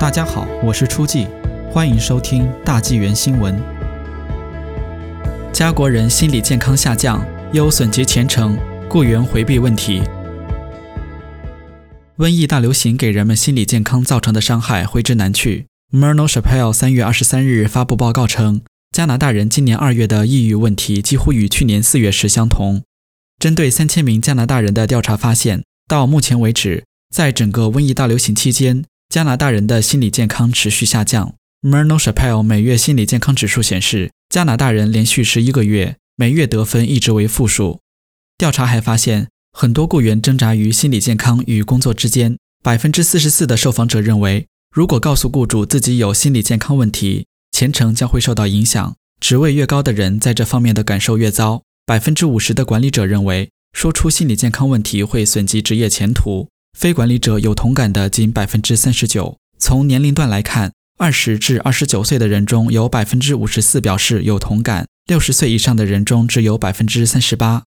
大家好，我是初季，欢迎收听大纪元新闻。家国人心理健康下降，忧损及前程，雇员回避问题。瘟疫大流行给人们心理健康造成的伤害挥之难去。Merno c h a p e l l e 三月二十三日发布报告称，加拿大人今年二月的抑郁问题几乎与去年四月时相同。针对三千名加拿大人的调查发现，到目前为止，在整个瘟疫大流行期间。加拿大人的心理健康持续下降。Merno Chappelle 每月心理健康指数显示，加拿大人连续十一个月每月得分一直为负数。调查还发现，很多雇员挣扎于心理健康与工作之间。百分之四十四的受访者认为，如果告诉雇主自己有心理健康问题，前程将会受到影响。职位越高的人，在这方面的感受越糟。百分之五十的管理者认为，说出心理健康问题会损及职业前途。非管理者有同感的仅百分之三十九。从年龄段来看，二十至二十九岁的人中有百分之五十四表示有同感，六十岁以上的人中只有百分之三十八。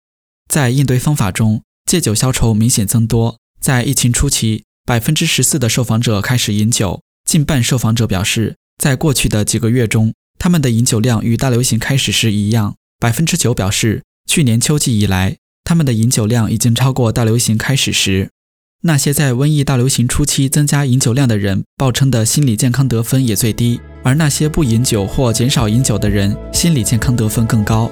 在应对方法中，借酒消愁明显增多。在疫情初期，百分之十四的受访者开始饮酒，近半受访者表示，在过去的几个月中，他们的饮酒量与大流行开始时一样。百分之九表示，去年秋季以来，他们的饮酒量已经超过大流行开始时。那些在瘟疫大流行初期增加饮酒量的人，报称的心理健康得分也最低；而那些不饮酒或减少饮酒的人，心理健康得分更高。